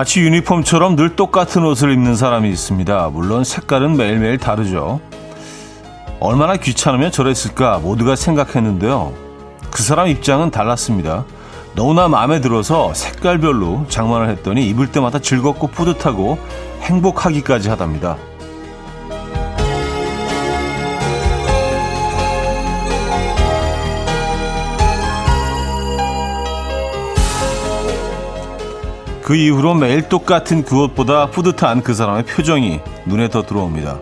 마치 유니폼처럼 늘 똑같은 옷을 입는 사람이 있습니다. 물론 색깔은 매일매일 다르죠. 얼마나 귀찮으면 저랬을까 모두가 생각했는데요. 그 사람 입장은 달랐습니다. 너무나 마음에 들어서 색깔별로 장만을 했더니 입을 때마다 즐겁고 뿌듯하고 행복하기까지 하답니다. 그 이후로 매일 똑같은 그 옷보다 뿌듯한 그 사람의 표정이 눈에 더 들어옵니다.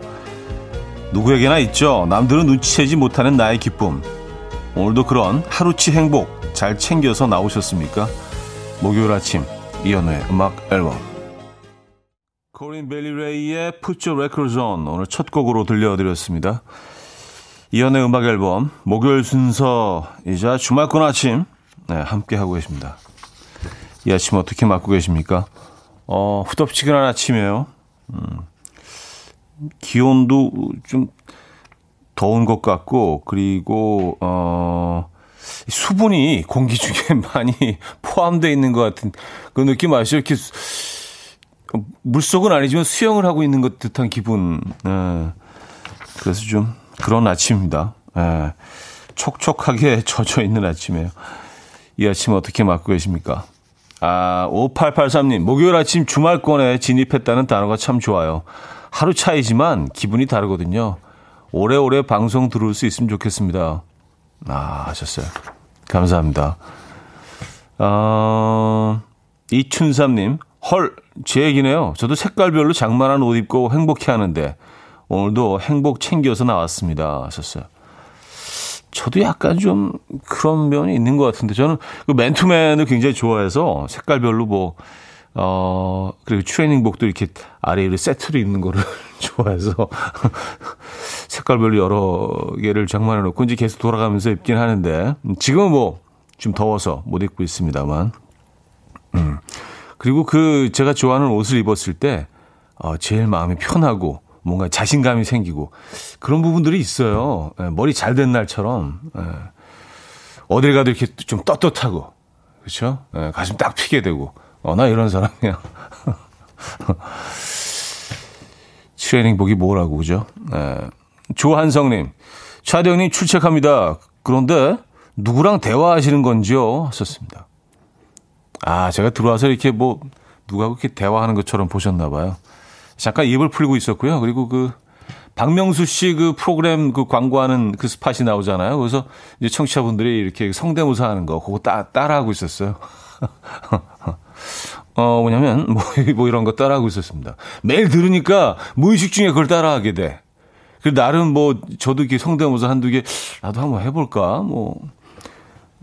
누구에게나 있죠. 남들은 눈치채지 못하는 나의 기쁨. 오늘도 그런 하루치 행복 잘 챙겨서 나오셨습니까? 목요일 아침 이연우의 음악 앨범 코린 벨리레이의 Put Your Records On 오늘 첫 곡으로 들려드렸습니다. 이연우의 음악 앨범 목요일 순서이자 주말권 아침 네, 함께하고 계십니다. 이 아침 어떻게 맞고 계십니까? 어, 후덥지근한 아침이에요. 음, 기온도 좀 더운 것 같고, 그리고, 어, 수분이 공기 중에 많이 포함되어 있는 것 같은 그 느낌 아시죠? 이렇게 물속은 아니지만 수영을 하고 있는 것 듯한 기분. 예. 그래서 좀 그런 아침입니다. 예. 촉촉하게 젖어 있는 아침이에요. 이 아침 어떻게 맞고 계십니까? 아, 5883님, 목요일 아침 주말권에 진입했다는 단어가 참 좋아요. 하루 차이지만 기분이 다르거든요. 오래오래 방송 들을 수 있으면 좋겠습니다. 아, 하셨어요. 감사합니다. 어, 이춘삼님, 헐, 제 얘기네요. 저도 색깔별로 장만한 옷 입고 행복해 하는데, 오늘도 행복 챙겨서 나왔습니다. 하셨어요. 저도 약간 좀 그런 면이 있는 것 같은데 저는 그 맨투맨을 굉장히 좋아해서 색깔별로 뭐 어, 그리고 트레이닝복도 이렇게 아래로 세트로 입는 거를 좋아해서 색깔별로 여러 개를 장만해 놓고 이제 계속 돌아가면서 입긴 하는데 지금은 뭐 좀 더워서 못 입고 있습니다만. 음. 그리고 그 제가 좋아하는 옷을 입었을 때 어, 제일 마음이 편하고 뭔가 자신감이 생기고 그런 부분들이 있어요. 예, 머리 잘 된 날처럼 예, 어딜 가도 이렇게 좀 떳떳하고 그렇죠? 예, 가슴 딱 피게 되고 어, 나 이런 사람이야. 트레이닝복이 뭐라고 그죠? 조한성님, 차대형님 출첵합니다. 그런데 누구랑 대화하시는 건지요? 하셨습니다. 아, 제가 들어와서 이렇게 뭐 누가 그렇게 대화하는 것처럼 보셨나 봐요. 잠깐 입을 풀고 있었고요. 그리고 그 박명수 씨 그 프로그램 그 광고하는 그 스팟이 나오잖아요. 그래서 이제 청취자분들이 이렇게 성대모사 하는 거 그거 따, 따라하고 있었어요. 어, 뭐냐면, 뭐, 뭐 이런 거 따라하고 있었습니다. 매일 들으니까 무의식 중에 그걸 따라하게 돼. 그 나름 뭐, 저도 이렇게 성대모사 한두 개, 나도 한번 해볼까? 뭐,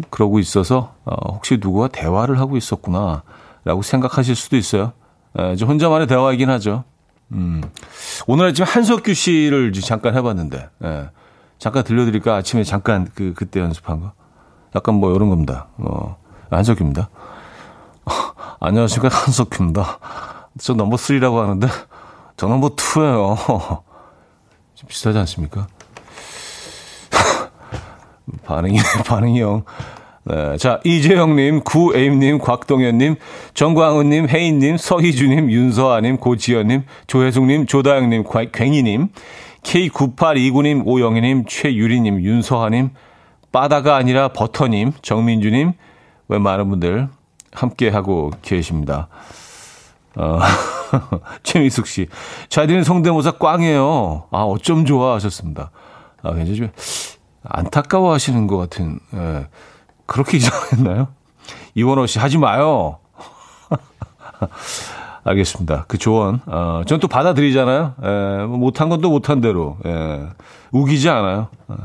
그러고 있어서, 어, 혹시 누구와 대화를 하고 있었구나. 라고 생각하실 수도 있어요. 에, 저 혼자만의 대화이긴 하죠. 음. 오늘 아침 한석규 씨를 잠깐 해봤는데, 예. 잠깐 들려드릴까? 아침에 잠깐 그, 그때 연습한 거. 약간 뭐 이런 겁니다. 어, 한석규입니다. 안녕하십니까. 한석규입니다. 저 넘버 3라고 하는데, 저 넘버 2예요. 좀 비슷하지 않습니까? 반응이, 반응이 형. 네, 자, 이재영님, 구에임님, 곽동현님, 정광훈님, 혜인님, 서희주님, 윤서아님, 고지연님, 조혜숙님, 조다영님, 괭이님, K9829님, 오영희님, 최유리님, 윤서아님, 빠다가 아니라 버터님, 정민주님, 왜 많은 분들 함께하고 계십니다. 어, 최미숙 씨. 자디는 성대모사 꽝이에요. 아, 어쩜 좋아 하셨습니다. 아, 굉장히 좀 안타까워 하시는 것 같은, 예. 그렇게 이상했나요? 이원호 씨, 하지 마요. 알겠습니다. 그 조언. 어, 전 또 받아들이잖아요. 예, 뭐 못한 건 또 못한 대로. 예, 우기지 않아요. 어,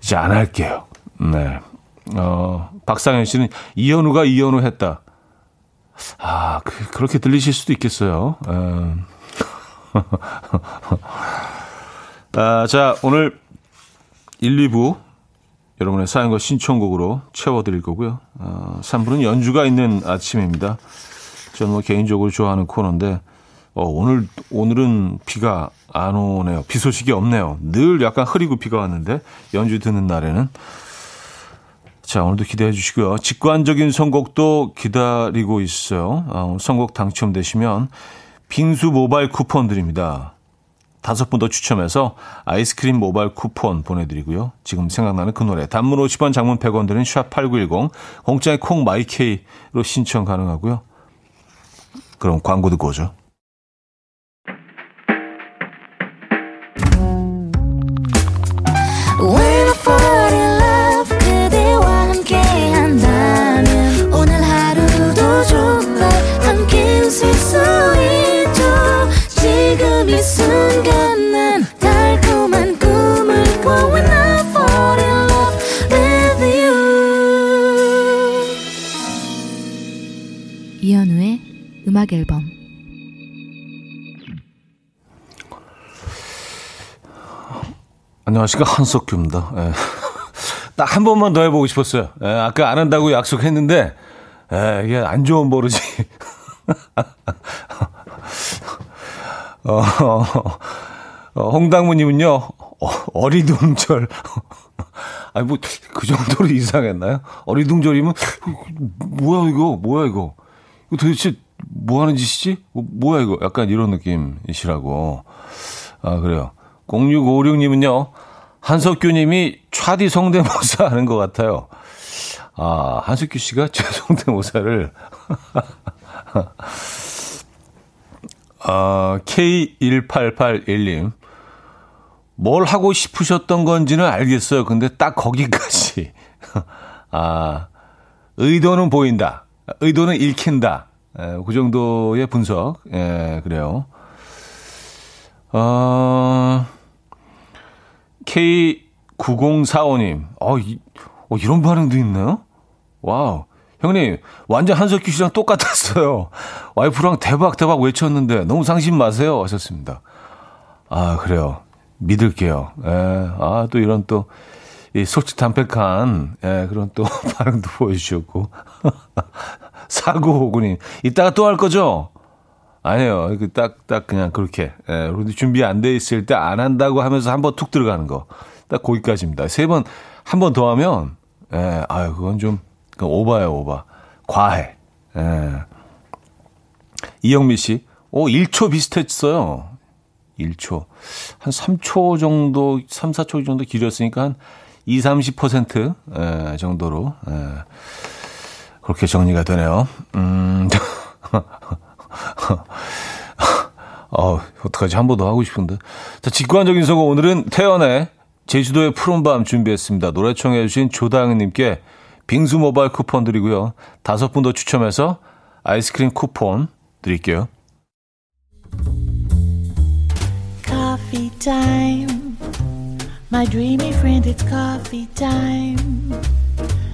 이제 안 할게요. 네. 어, 박상현 씨는 이현우가 이현우 했다. 아, 그, 그렇게 들리실 수도 있겠어요. 예. 아, 자, 오늘 1, 2부 여러분의 사연과 신청곡으로 채워드릴 거고요. 어, 3부는 연주가 있는 아침입니다. 저는 뭐 개인적으로 좋아하는 코너인데 어, 오늘 오늘은 비가 안 오네요. 비 소식이 없네요. 늘 약간 흐리고 비가 왔는데 연주 듣는 날에는 자, 오늘도 기대해 주시고요. 직관적인 선곡도 기다리고 있어요. 어, 선곡 당첨되시면 빙수 모바일 쿠폰 드립니다. 다섯 분 더 추첨해서 아이스크림 모바일 쿠폰 보내드리고요. 지금 생각나는 그 노래. 단문 50원, 장문 100원 드는 샵8910, 공짜의 콩 마이케이로 신청 가능하고요. 그럼 광고 듣고 오죠. 음악 앨범 안녕하십니까 한석규입니다. 예. 딱한 번만 더 해보고 싶었어요. 예, 아까 안 한다고 약속했는데 예, 이게 안 좋은 버릇이. 어, 어, 홍당무님은요 어, 리둥절 아니 뭐 그 정도로 이상했나요? 어리둥절이면 뭐야 이거 뭐야 이거 이거 도대체 뭐 하는 짓이지? 뭐, 뭐야 이거? 약간 이런 느낌이시라고. 아, 그래요. 0656님은요. 한석규 님이 차디 성대모사 하는 것 같아요. 아, 한석규 씨가 제 성대모사를. 아, K1881님. 뭘 하고 싶으셨던 건지는 알겠어요. 근데 딱 거기까지. 아, 의도는 보인다. 의도는 읽힌다. 에, 그 정도의 분석. 예, 그래요. 어, K9045님. 어, 이, 어, 이런 반응도 있나요? 와우. 형님, 완전 한석규 씨랑 똑같았어요. 와이프랑 대박, 대박 외쳤는데 너무 상심 마세요. 하셨습니다. 아, 그래요. 믿을게요. 예, 아, 또 이런 또, 이 솔직 담백한, 예, 그런 또 반응도 보여주셨고. 사고호군님. 이따가 또 할 거죠? 아니에요. 그 딱, 딱 그냥 그렇게. 예, 우리 준비 안 돼 있을 때 안 한다고 하면서 한 번 툭 들어가는 거. 딱 거기까지입니다. 세 번, 한 번 더 하면, 예, 아유, 그건 좀, 그 오바예요, 오바. 과해. 예. 이영미 씨, 오, 1초 비슷했어요. 1초. 한 3초 정도, 3, 4초 정도 길었으니까 한 2, 30% 예, 정도로. 예. 그렇게 정리가 되네요. 음. 어, 어떡하지? 한 번 더 하고 싶은데. 자, 직관적인 선거 오늘은 태연의 제주도의 푸른 밤 준비했습니다. 노래 청해주신 조다영님께 빙수 모바일 쿠폰 드리고요. 다섯 분 더 추첨해서 아이스크림 쿠폰 드릴게요. Coffee. My dreamy friend, it's coffee time.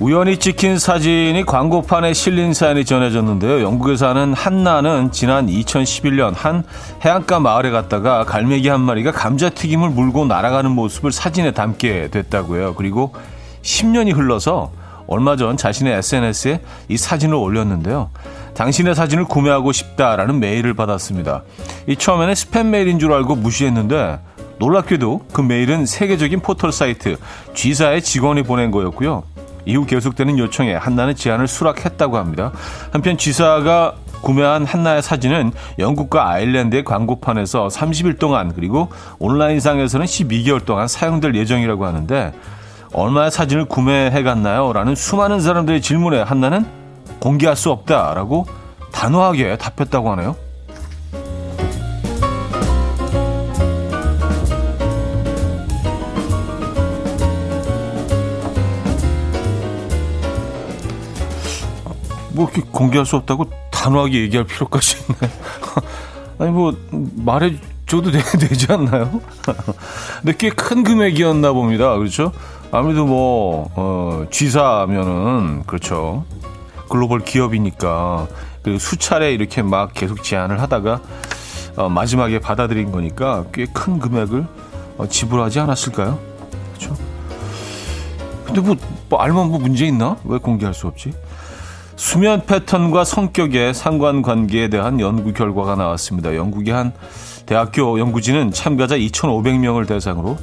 우연히 찍힌 사진이 광고판에 실린 사연이 전해졌는데요. 영국에 사는 한나는 지난 2011년 한 해안가 마을에 갔다가 갈매기 한 마리가 감자튀김을 물고 날아가는 모습을 사진에 담게 됐다고요. 그리고 10년이 흘러서 얼마 전 자신의 SNS에 이 사진을 올렸는데요. 당신의 사진을 구매하고 싶다라는 메일을 받았습니다. 이 처음에는 스팸 메일인 줄 알고 무시했는데 놀랍게도 그 메일은 세계적인 포털 사이트 G사의 직원이 보낸 거였고요. 이후 계속되는 요청에 한나는 제안을 수락했다고 합니다. 한편 지사가 구매한 한나의 사진은 영국과 아일랜드의 광고판에서 30일 동안 그리고 온라인상에서는 12개월 동안 사용될 예정이라고 하는데 얼마의 사진을 구매해 갔나요? 라는 수많은 사람들의 질문에 한나는 공개할 수 없다라고 단호하게 답했다고 하네요. 뭐 이렇게 공개할 수 없다고 단호하게 얘기할 필요까지 있나요? 아니 뭐 말해 줘도 되, 지 않나요? 근데 꽤 큰 금액이었나 봅니다. 그렇죠? 아무래도 뭐 어, G사면은 그렇죠. 글로벌 기업이니까 그리고 수차례 이렇게 막 계속 제안을 하다가 어, 마지막에 받아들인 거니까 꽤 큰 금액을 어, 지불하지 않았을까요? 그렇죠? 근데 뭐, 뭐 알면 뭐 문제 있나? 왜 공개할 수 없지? 수면 패턴과 성격의 상관관계에 대한 연구 결과가 나왔습니다. 영국의 한 대학교 연구진은 참가자 2,500명을 대상으로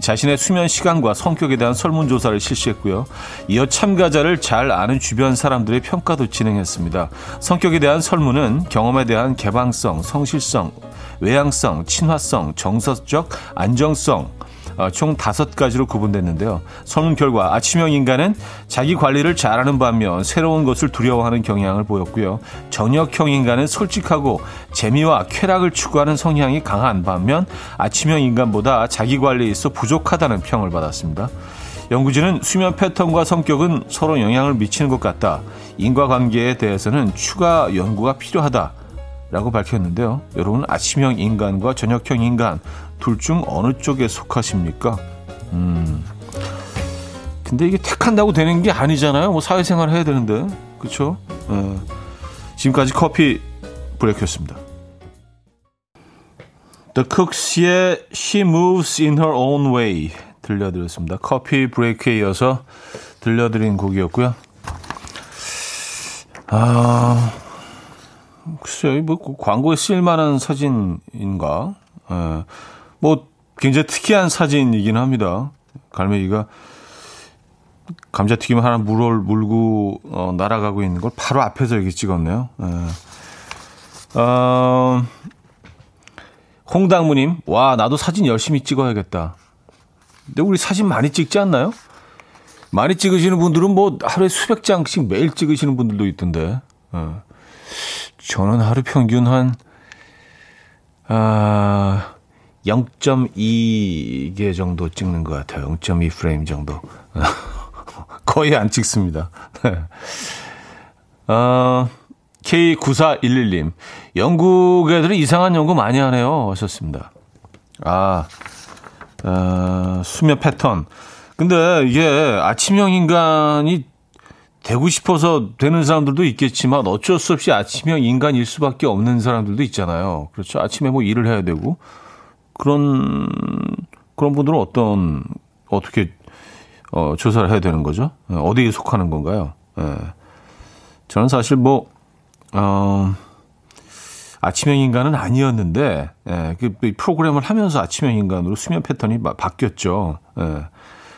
자신의 수면 시간과 성격에 대한 설문조사를 실시했고요. 이어 참가자를 잘 아는 주변 사람들의 평가도 진행했습니다. 성격에 대한 설문은 경험에 대한 개방성, 성실성, 외향성, 친화성, 정서적 안정성, 어, 총 다섯 가지로 구분됐는데요. 설문 결과 아침형 인간은 자기 관리를 잘하는 반면 새로운 것을 두려워하는 경향을 보였고요. 저녁형 인간은 솔직하고 재미와 쾌락을 추구하는 성향이 강한 반면 아침형 인간보다 자기 관리에 있어 부족하다는 평을 받았습니다. 연구진은 수면 패턴과 성격은 서로 영향을 미치는 것 같다. 인과관계에 대해서는 추가 연구가 필요하다. 라고 밝혔는데요. 여러분 아침형 인간과 저녁형 인간 둘 중 어느 쪽에 속하십니까? 음. 근데 이게 택한다고 되는 게 아니잖아요. 뭐 사회생활 해야 되는데. 그렇죠? 어. 지금까지 커피 브레이크였습니다. The Cooks의 She Moves in Her Own Way 들려드렸습니다. 커피 브레이크에 이어서 들려드린 곡이었고요. 아... 글쎄요, 뭐그 광고에 쓰일 만한 사진인가? 예, 뭐 굉장히 특이한 사진이긴 합니다. 갈매기가 감자튀김 하나 물을 물고 어, 날아가고 있는 걸 바로 앞에서 이렇게 찍었네요. 예. 어, 홍당무님, 와 나도 사진 열심히 찍어야겠다. 근데 우리 사진 많이 찍지 않나요? 많이 찍으시는 분들은 뭐 하루에 수백 장씩 매일 찍으시는 분들도 있던데. 예. 저는 하루 평균 한, 아, 0.2개 정도 찍는 것 같아요. 0.2 프레임 정도. 거의 안 찍습니다. 어, K9411님. 영국 애들은 이상한 연구 많이 하네요. 하셨습니다. 아, 어, 수면 패턴. 근데 이게 아침형 인간이 되고 싶어서 되는 사람들도 있겠지만 어쩔 수 없이 아침형 인간일 수밖에 없는 사람들도 있잖아요. 그렇죠. 아침에 뭐 일을 해야 되고 그런 그런 분들은 어떤 어떻게 어, 조사를 해야 되는 거죠? 어, 어디에 속하는 건가요? 예. 저는 사실 뭐 어, 아침형 인간은 아니었는데 예, 그 프로그램을 하면서 아침형 인간으로 수면 패턴이 바뀌었죠. 예.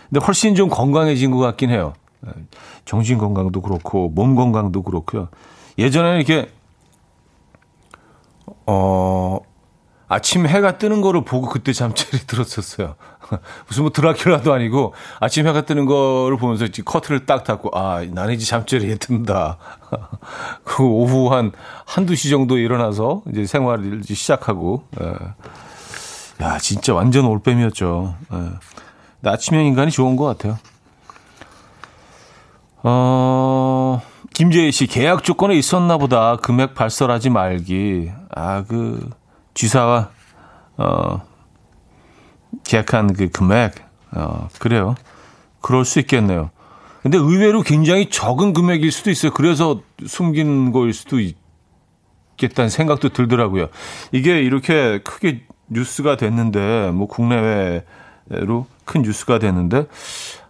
근데 훨씬 좀 건강해진 것 같긴 해요. 정신 건강도 그렇고 몸 건강도 그렇고요. 예전에는 이렇게 어 아침 해가 뜨는 거를 보고 그때 잠자리 들었었어요. 무슨 뭐 드라큘라도 아니고 아침 해가 뜨는 거를 보면서 커튼을 딱 닫고 아, 나는 이제 잠자리에 든다. 그 오후 한 한두 시 정도 일어나서 이제 생활을 시작하고 예. 야, 진짜 완전 올빼미였죠. 예. 아침형 인간이 좋은 것 같아요. 어, 김재희 씨, 계약 조건에 있었나 보다. 금액 발설하지 말기. 아, 그, 쥐사와, 어, 계약한 그 금액. 어, 그래요. 그럴 수 있겠네요. 근데 의외로 굉장히 적은 금액일 수도 있어요. 그래서 숨긴 거일 수도 있겠다는 생각도 들더라고요. 이게 이렇게 크게 뉴스가 됐는데, 뭐 국내외로 큰 뉴스가 됐는데,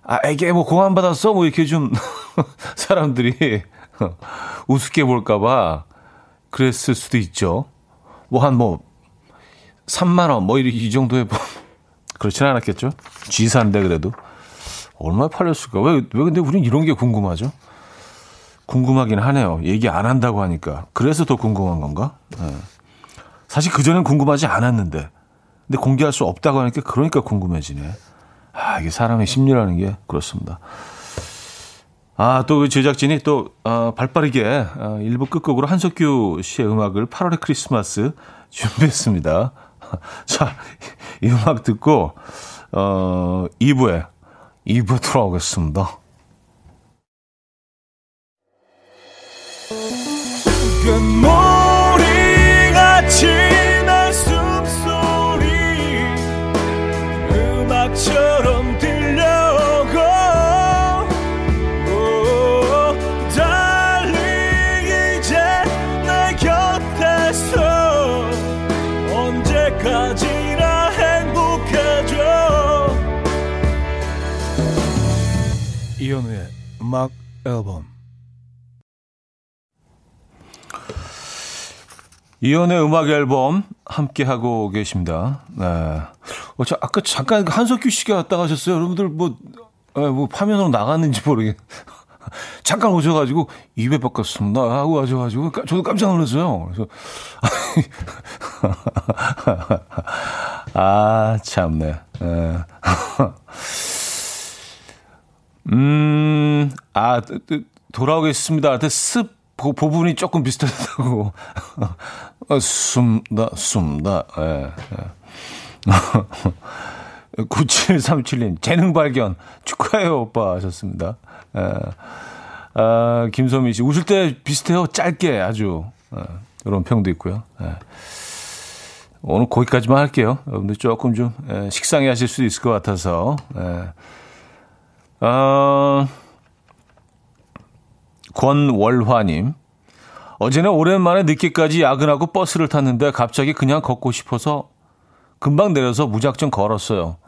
아, 이게 뭐 공안 받았어? 뭐 이렇게 좀 사람들이 우습게 볼까봐 그랬을 수도 있죠. 뭐 한뭐 뭐 3만원 뭐이 정도에 뭐 그렇진 않았겠죠. G사인데 그래도. 얼마에 팔렸을까? 왜, 왜 근데 우린 이런 게 궁금하죠? 궁금하긴 하네요. 얘기 안 한다고 하니까. 그래서 더 궁금한 건가? 네. 사실 그전엔 궁금하지 않았는데. 근데 공개할 수 없다고 하니까 그러니까 궁금해지네. 아, 이게 사람의 심리라는 게 그렇습니다. 아, 또그 제작진이 또, 어, 발 빠르게, 어, 일부 끝곡으로 한석규 씨의 음악을 8월의 크리스마스 준비했습니다. 자, 이 음악 듣고, 어, 2부에, 2부 돌아오겠습니다. 금 음악 앨범 이연의 음악 앨범 함께 하고 계십니다. 네. 어, 저 아까 잠깐 한석규 씨가 왔다 가셨어요. 여러분들 뭐, 에, 뭐 화면으로 나갔는지 모르겠. 잠깐 오셔가지고 입에 바꿨습니다 하고 와셔가지고 저도 깜짝 놀랐어요. 그래서 아 참네. 에. 음, 아 돌아오겠습니다. 습 부분이 조금 비슷하다고. 어, 숨다, 숨다. 예, 예. 9737님, 재능 발견. 축하해요, 오빠. 하셨습니다. 예. 아, 김소민 씨, 웃을 때 비슷해요. 짧게 아주. 예, 이런 평도 있고요. 예. 오늘 거기까지만 할게요. 여러분들 조금 좀 예, 식상해 하실 수도 있을 것 같아서. 예. 어, 권월화님. 어제는 오랜만에 늦게까지 야근하고 버스를 탔는데 갑자기 그냥 걷고 싶어서 금방 내려서 무작정 걸었어요.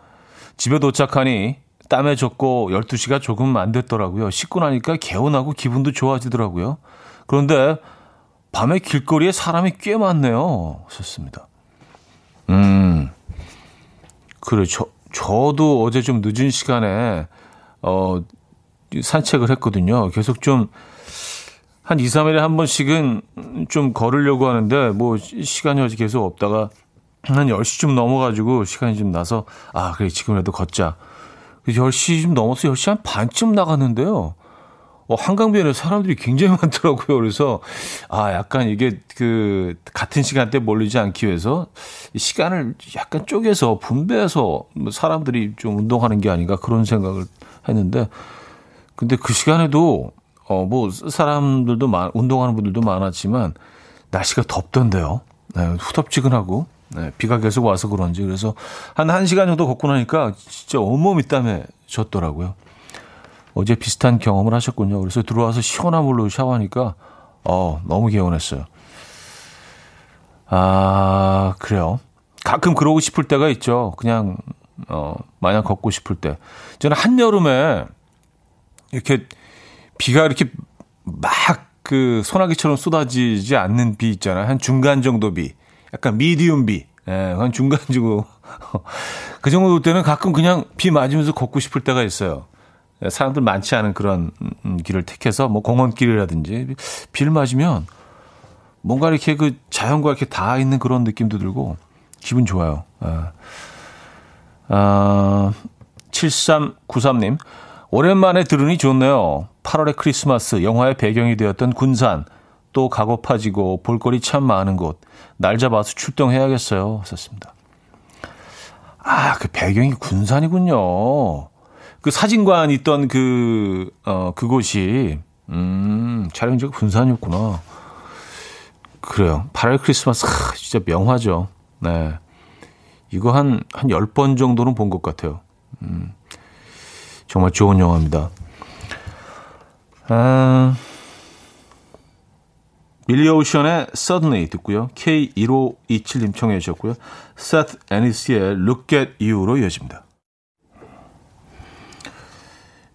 집에 도착하니 땀에 젖고 12시가 조금 안 됐더라고요. 씻고 나니까 개운하고 기분도 좋아지더라고요. 그런데 밤에 길거리에 사람이 꽤 많네요. 썼습니다. 음, 그래, 저, 저도 어제 좀 늦은 시간에, 어, 산책을 했거든요. 계속 좀, 한 2, 3일에 한 번씩은 좀 걸으려고 하는데 뭐 시간이 어제 계속 없다가 한 10시쯤 넘어가지고 시간이 좀 나서 아, 그래, 지금이라도 걷자. 10시 좀 넘어서 10시 한 반쯤 나갔는데요. 어, 한강변에 사람들이 굉장히 많더라고요. 그래서, 아, 약간 이게 그, 같은 시간대 몰리지 않기 위해서 시간을 약간 쪼개서 분배해서 뭐 사람들이 좀 운동하는 게 아닌가 그런 생각을 했는데, 근데 그 시간에도 어, 뭐, 사람들도 많, 운동하는 분들도 많았지만, 날씨가 덥던데요. 네, 후덥지근하고, 네, 비가 계속 와서 그런지. 그래서 한 1시간 정도 걷고 나니까 진짜 온몸이 땀에 젖더라고요. 어제 비슷한 경험을 하셨군요. 그래서 들어와서 시원한 물로 샤워하니까, 어, 너무 개운했어요. 아, 그래요. 가끔 그러고 싶을 때가 있죠. 그냥, 어, 마냥 걷고 싶을 때. 저는 한여름에 이렇게 비가 이렇게 막 그 소나기처럼 쏟아지지 않는 비 있잖아요. 한 중간 정도 비. 약간 미디움 비. 예, 한 중간 정도. 그 정도 때는 가끔 그냥 비 맞으면서 걷고 싶을 때가 있어요. 예, 사람들 많지 않은 그런 음, 길을 택해서 뭐 공원길이라든지 비를 맞으면 뭔가 이렇게 그 자연과 이렇게 닿아 있는 그런 느낌도 들고 기분 좋아요. 아, 아 7393님. 오랜만에 들으니 좋네요. 8월의 크리스마스, 영화의 배경이 되었던 군산, 또 가고파지고 볼거리 참 많은 곳, 날 잡아서 출동해야겠어요. 썼습니다. 아, 그 배경이 군산이군요. 그 사진관 있던 그, 어, 그곳이, 음, 촬영지가 군산이었구나. 그래요. 8월 크리스마스, 하, 진짜 명화죠. 네. 이거 한, 한 10번 정도는 본 것 같아요. 음. 정말 좋은 영화입니다. 아, 밀리 오션의 Suddenly 듣고요. K1527님 청해 주셨고요. Seth Ennis의 Look at You로 이어집니다.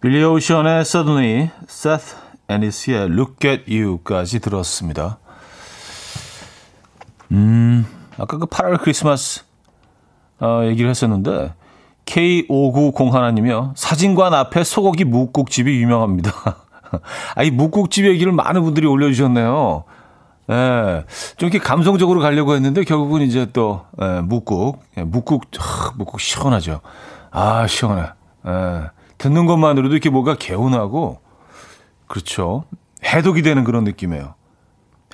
빌리 오션의 Suddenly, Seth Ennis의 Look at You까지 들었습니다. 음, 아까 그 8월 크리스마스 어, 얘기를 했었는데 K590 하나님이요. 사진관 앞에 소고기 묵국집이 유명합니다. 아, 이 묵국집 얘기를 많은 분들이 올려주셨네요. 예, 좀 이렇게 감성적으로 가려고 했는데 결국은 이제 또, 예, 묵국. 예, 묵국, 하, 묵국 시원하죠. 아, 시원해. 예, 듣는 것만으로도 이렇게 뭐가 개운하고, 그렇죠. 해독이 되는 그런 느낌이에요.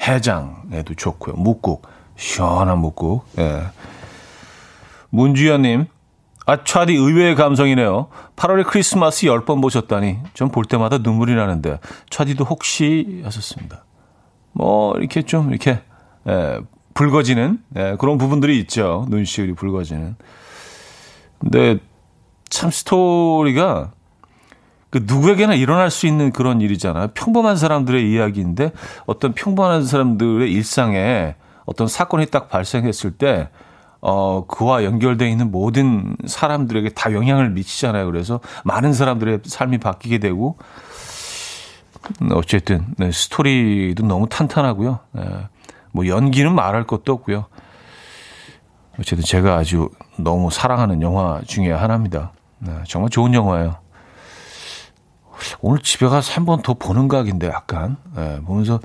해장에도 좋고요. 묵국. 시원한 묵국. 예. 문주연님, 아, 차디 의외의 감성이네요. 8월에 크리스마스 10번 보셨다니. 전 볼 때마다 눈물이 나는데. 차디도 혹시 하셨습니다. 뭐, 이렇게 좀, 이렇게, 예, 붉어지는, 예, 그런 부분들이 있죠. 눈시울이 붉어지는. 근데 참 스토리가 그 누구에게나 일어날 수 있는 그런 일이잖아요. 평범한 사람들의 이야기인데 어떤 평범한 사람들의 일상에 어떤 사건이 딱 발생했을 때 어, 그와 연결되어 있는 모든 사람들에게 다 영향을 미치잖아요. 그래서 많은 사람들의 삶이 바뀌게 되고, 어쨌든, 네, 스토리도 너무 탄탄하고요. 네, 뭐 연기는 말할 것도 없고요. 어쨌든 제가 아주 너무 사랑하는 영화 중에 하나입니다. 네, 정말 좋은 영화예요. 오늘 집에 가서 한 번 더 보는 각인데 약간 네, 보면서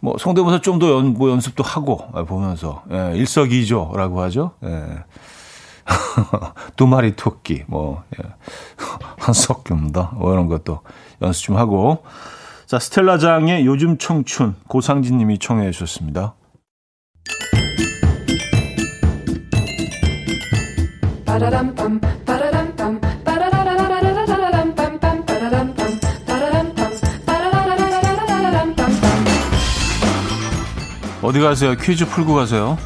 뭐 성대모사 좀 더 연, 뭐 연습도 하고 예, 보면서 예, 일석이조라고 하죠. 예. 두 마리 토끼 뭐 예. 한석규입니다. 뭐 이런 것도 연습 좀 하고 자 스텔라장의 요즘 청춘 고상진님이 청해 주셨습니다. 빠라람밤 어디 가세요? 퀴즈 풀고 가세요.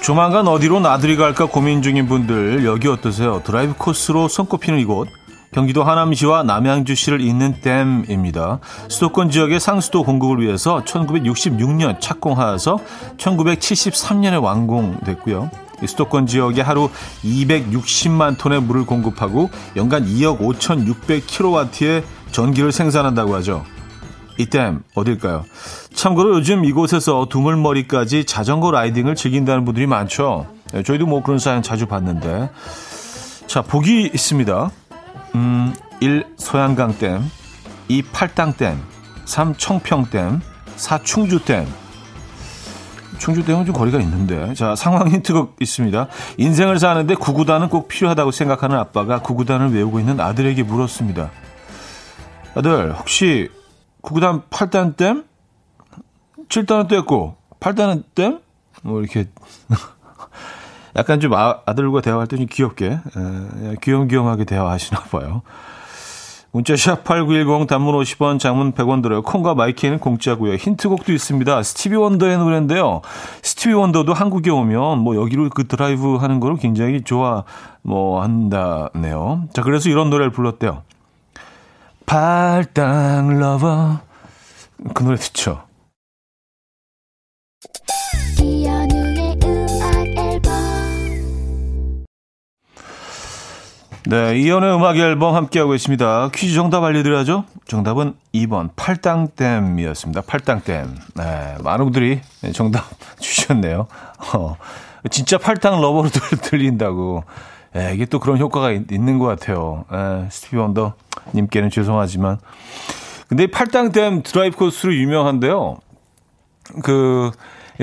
조만간 어디로 나들이 갈까 고민 중인 분들 여기 어떠세요? 드라이브 코스로 손꼽히는 이곳 경기도 하남시와 남양주시를 잇는 댐입니다. 수도권 지역의 상수도 공급을 위해서 1966년 착공하여서 1973년에 완공됐고요. 수도권 지역에 하루 260만 톤의 물을 공급하고 연간 2억 5,600kW의 전기를 생산한다고 하죠. 이댐 어딜까요? 참고로 요즘 이곳에서 두물머리까지 자전거 라이딩을 즐긴다는 분들이 많죠. 네, 저희도 뭐 그런 사연 자주 봤는데. 자, 보기 있습니다. 음, 1. 소양강댐 2. 팔당댐 3. 청평댐 4. 충주댐 충주댐은 좀 거리가 있는데. 자, 상황 힌트가 있습니다. 인생을 사는데 구구단은 꼭 필요하다고 생각하는 아빠가 구구단을 외우고 있는 아들에게 물었습니다. 아들, 혹시 구구단 8단 댐? 7단은 뗐고 8단은 댐? 뭐 이렇게 약간 좀 아, 들과 대화할 때 좀 귀엽게 에, 귀염귀염하게 대화하시나 봐요. 문자 샵 8910 단문 50원 장문 100원 들어요. 콩과 마이 K는 공짜고요. 힌트곡도 있습니다. 스티비 원더의 노래인데요. 스티비 원더도 한국에 오면 뭐 여기로 그 드라이브 하는 거를 굉장히 좋아 뭐 한다네요. 자, 그래서 이런 노래를 불렀대요. 팔당 Lover 그 노래 듣죠. 네, 이현우의 음악 앨범 함께하고 있습니다. 퀴즈 정답 알려드려야죠. 정답은 2번 팔당댐이었습니다. 팔당댐. 네, 많은 분들이 정답 주셨네요. 어, 진짜 팔당 Lover로 들린다고. 네, 이게 또 그런 효과가 있, 는것 같아요. 네, 스티비 원더 님께는 죄송하지만. 근데 팔당댐 드라이브 코스로 유명한데요. 그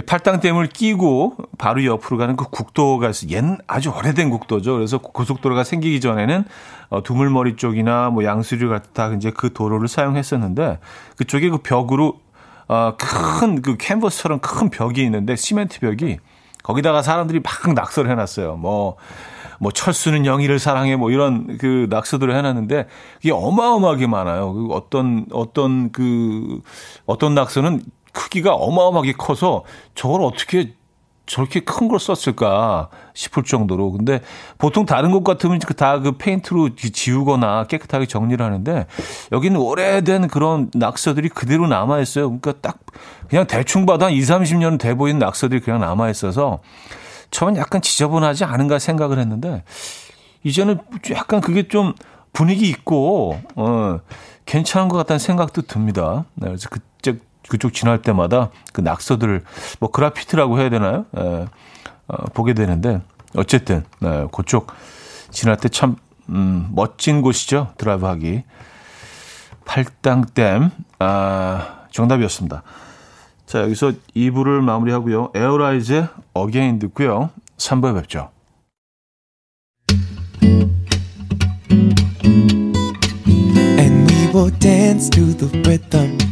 팔당댐을 끼고 바로 옆으로 가는 그 국도가 옛 아주 오래된 국도죠. 그래서 고속도로가 생기기 전에는 어, 두물머리 쪽이나 뭐 양수리 갔다 이제 그 도로를 사용했었는데 그쪽에 그 벽으로 어, 큰그 캔버스처럼 큰 벽이 있는데 시멘트 벽이 거기다가 사람들이 막 낙서를 해놨어요. 뭐, 뭐, 철수는 영희를 사랑해, 뭐, 이런 그 낙서들을 해놨는데, 이게 어마어마하게 많아요. 그 어떤, 어떤 그, 어떤 낙서는 크기가 어마어마하게 커서 저걸 어떻게 저렇게 큰 걸 썼을까 싶을 정도로. 근데 보통 다른 곳 같으면 다그 그 페인트로 지우거나 깨끗하게 정리를 하는데 여기는 오래된 그런 낙서들이 그대로 남아있어요. 그러니까 딱 그냥 대충 봐도 한 2, 30년 돼 보이는 낙서들이 그냥 남아있어서 처음엔 약간 지저분하지 않은가 생각을 했는데 이제는 약간 그게 좀 분위기 있고, 어, 괜찮은 것 같다는 생각도 듭니다. 네, 그래서 그, 그쪽 지날 때마다 그 낙서들을 뭐 그라피티라고 해야 되나요? 예, 어, 보게 되는데 어쨌든 네, 그쪽 지날 때참 음, 멋진 곳이죠 드라이브하기 팔당댐 아, 정답이었습니다. 자 여기서 2부를 마무리하고요 에어라이즈 어게인 듣고요 3부에 뵙죠.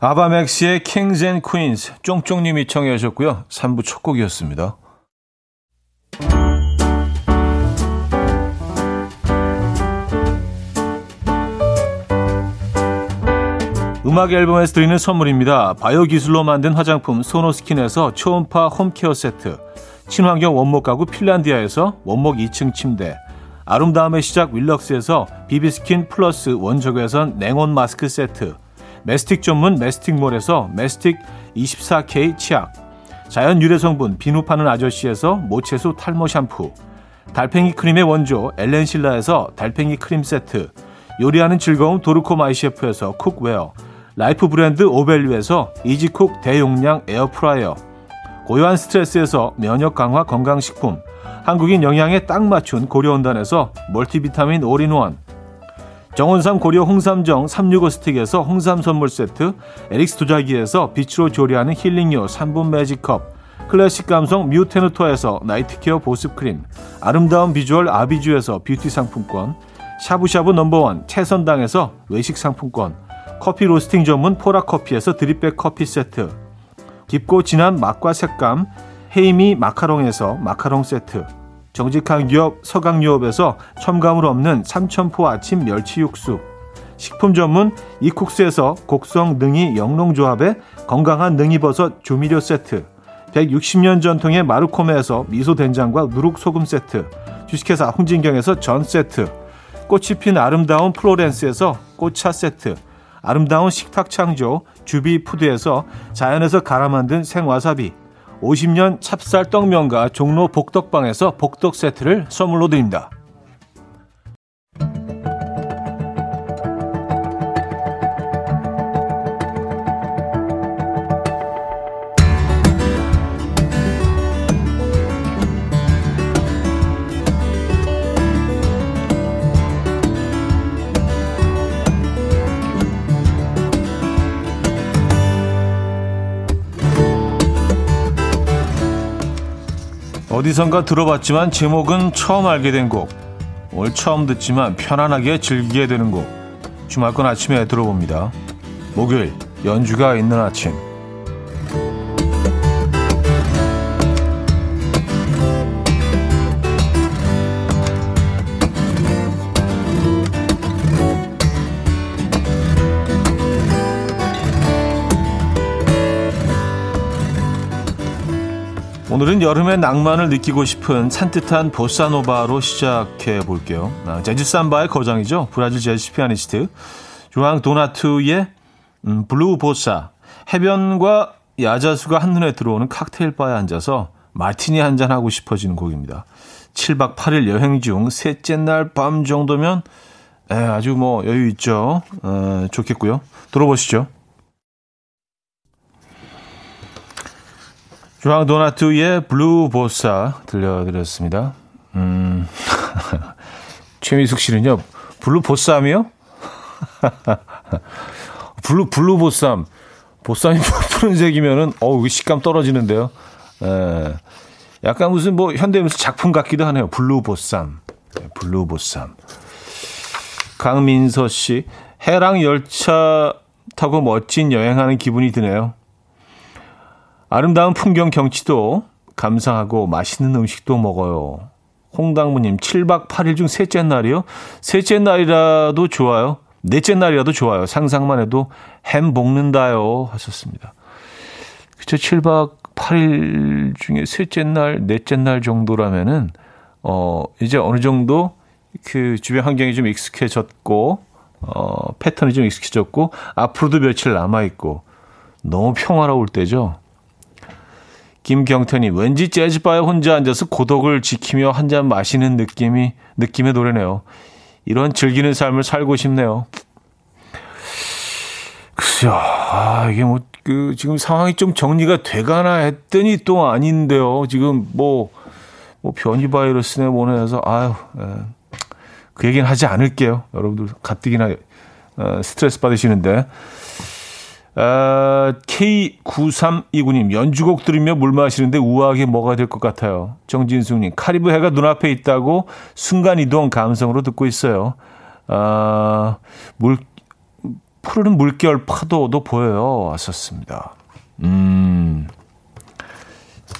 아바맥스의 Kings and Queens 쫑쫑님이 청해 하셨고요. 3부 첫 곡이었습니다. 음악 앨범에서 드리는 선물입니다. 바이오 기술로 만든 화장품 소노스킨에서 초음파 홈케어 세트, 친환경 원목 가구 핀란디아에서 원목 2층 침대, 아름다움의 시작 윌럭스에서 비비스킨 플러스 원적외선 냉온 마스크 세트, 메스틱 전문 메스틱몰에서 메스틱 24K 치약, 자연 유래 성분 비누 파는 아저씨에서 모체수 탈모 샴푸, 달팽이 크림의 원조 엘렌실라에서 달팽이 크림 세트, 요리하는 즐거움 도르코 마이셰프에서 cookware, 라이프 브랜드 오벨류에서 이지쿡 대용량 에어프라이어 고요한 스트레스에서 면역 강화 건강식품 한국인 영양에 딱 맞춘 고려은단에서 멀티비타민 올인원 정원삼 고려 홍삼정 365 스틱에서 홍삼 선물 세트 에릭스 도자기에서 빛으로 조리하는 힐링요 3분 매직컵 클래식 감성 뮤테누토에서 night care 보습크림 아름다운 비주얼 아비주에서 뷰티 상품권 샤브샤브 number one 채선당에서 외식 상품권 커피 로스팅 전문 포라커피에서 drip bag 커피 세트 깊고 진한 맛과 색감 헤이미 마카롱에서 마카롱 세트 정직한 기업 서강유업에서 첨가물 없는 삼천포 아침 멸치 육수. 식품 전문 이쿡스에서 곡성 능이 영농조합의 건강한 능이버섯 조미료 세트. 160년 전통의 마르코메에서 미소된장과 누룩소금 세트. 주식회사 홍진경에서 전 세트. 꽃이 핀 아름다운 플로렌스에서 꽃차 세트. 아름다운 식탁 창조 주비푸드에서 자연에서 갈아 만든 생와사비 50년 찹쌀 떡면과 종로 복덕방에서 복덕 세트를 선물로 드립니다. 어디선가 들어봤지만 제목은 처음 알게 된 곡. 오늘 처음 듣지만 편안하게 즐기게 되는 곡. 주말권 아침에 들어봅니다. 목요일 연주가 있는 아침. 오늘은 여름의 낭만을 느끼고 싶은 산뜻한 보사노바로 시작해 볼게요. 아, 재즈 삼바의 거장이죠. 브라질 재즈 피아니스트 주앙 도나투의 음, Blue Bossa. 해변과 야자수가 한눈에 들어오는 칵테일 바에 앉아서 마티니 한 잔 하고 싶어지는 곡입니다. 7박 8일 여행 중 셋째 날 밤 정도면 에, 아주 뭐 여유 있죠. 어, 좋겠고요. 들어보시죠. 주앙 도나투의 Blue Bossa 들려드렸습니다. 음, 최미숙 씨는요, blue 보쌈이요? Blue, blue 보쌈. 보쌈이 푸른색이면은, 어우, 식감 떨어지는데요. 에, 예. 약간 무슨 뭐 현대무슨 작품 같기도 하네요. Blue 보쌈. 네, blue 보쌈. 강민서 씨, 해랑 열차 타고 멋진 여행하는 기분이 드네요. 아름다운 풍경 경치도 감상하고 맛있는 음식도 먹어요. 홍당무님, 7박 8일 중 셋째 날이요? 셋째 날이라도 좋아요. 넷째 날이라도 좋아요. 상상만 해도 햄 볶는다요. 하셨습니다. 그쵸. 7박 8일 중에 셋째 날, 넷째 날 정도라면은, 어, 이제 어느 정도 그 주변 환경이 좀 익숙해졌고, 어, 패턴이 좀 익숙해졌고, 앞으로도 며칠 남아있고, 너무 평화로울 때죠. 김경태님, 왠지 재즈바에 혼자 앉아서 고독을 지키며 한 잔 마시는 느낌이, 느낌의 노래네요. 이런 즐기는 삶을 살고 싶네요. 글쎄요, 아, 이게 뭐, 그, 지금 상황이 좀 정리가 되가나 했더니 또 아닌데요. 지금 뭐, 뭐, 변이 바이러스네 뭐네 해서, 아유, 에, 예. 그 얘기는 하지 않을게요. 여러분들 가뜩이나 어, 스트레스 받으시는데. 아, K9329님, 연주곡 들으며 물 마시는데 우아하게 뭐가 될 것 같아요. 정진숙님, 카리브 해가 눈앞에 있다고 순간이동 감성으로 듣고 있어요. 아, 물, 푸르른 물결 파도도 보여요. 왔었습니다. 음,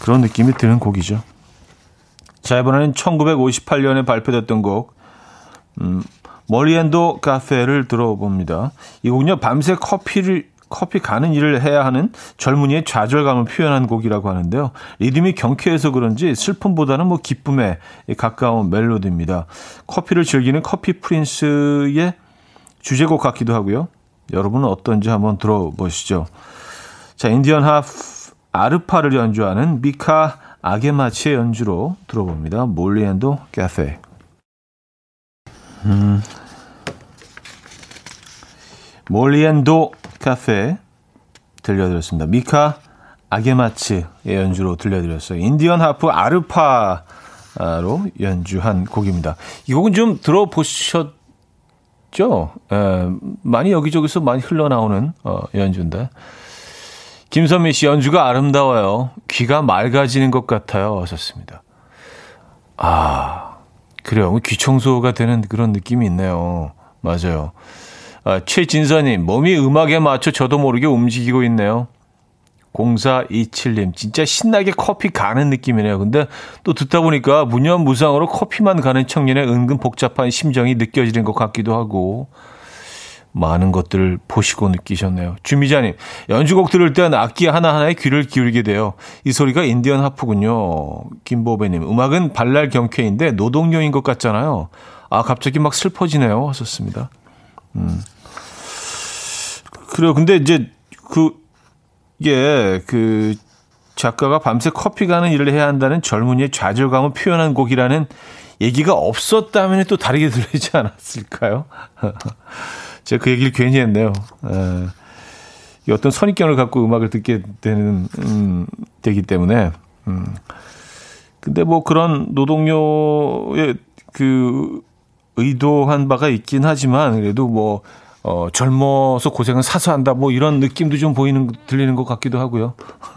그런 느낌이 드는 곡이죠. 자, 이번에는 1958년에 발표됐던 곡, 음, 머리앤도 카페를 들어봅니다. 이 곡은요, 밤새 커피를, 커피 가는 일을 해야 하는 젊은이의 좌절감을 표현한 곡이라고 하는데요. 리듬이 경쾌해서 그런지 슬픔보다는 뭐 기쁨에 가까운 멜로디입니다. 커피를 즐기는 커피 프린스의 주제곡 같기도 하고요. 여러분은 어떤지 한번 들어보시죠. 자, 인디언 하프 아르파를 연주하는 미카 아게마치의 연주로 들어봅니다. 몰리앤도 카페. 음. 몰리앤도 카페 들려드렸습니다. 미카 아게마츠의 연주로 들려드렸어요. 인디언 하프 아르파로 연주한 곡입니다. 이 곡은 좀 들어보셨죠? 에, 많이 여기저기서 많이 흘러나오는 어, 연주인데. 김선미 씨 연주가 아름다워요. 귀가 맑아지는 것 같아요. 하셨습니다. 아, 그래요. 귀 청소가 되는 그런 느낌이 있네요. 맞아요. 아, 최진서님, 몸이 음악에 맞춰 저도 모르게 움직이고 있네요. 0427님, 진짜 신나게 커피 가는 느낌이네요. 근데 또 듣다 보니까 무념무상으로 커피만 가는 청년의 은근 복잡한 심정이 느껴지는 것 같기도 하고, 많은 것들을 보시고 느끼셨네요. 주미자님, 연주곡 들을 땐 악기 하나하나에 귀를 기울이게 돼요. 이 소리가 인디언 하프군요. 김보배님, 음악은 발랄 경쾌인데 노동요인 것 같잖아요. 아, 갑자기 막 슬퍼지네요. 하셨습니다. 음. 그래요. 근데 이제 그, 이게 그 작가가 밤새 커피 가는 일을 해야 한다는 젊은이의 좌절감을 표현한 곡이라는 얘기가 없었다면 또 다르게 들리지 않았을까요? 제가 그 얘기를 괜히 했네요. 에, 어떤 선입견을 갖고 음악을 듣게 되는, 음, 되기 때문에, 음. 근데 뭐 그런 노동요의 그 의도한 바가 있긴 하지만 그래도 뭐, 어, 젊어서 고생은 사서 한다 뭐 이런 느낌도 좀 보이는, 들리는 것 같기도 하고요.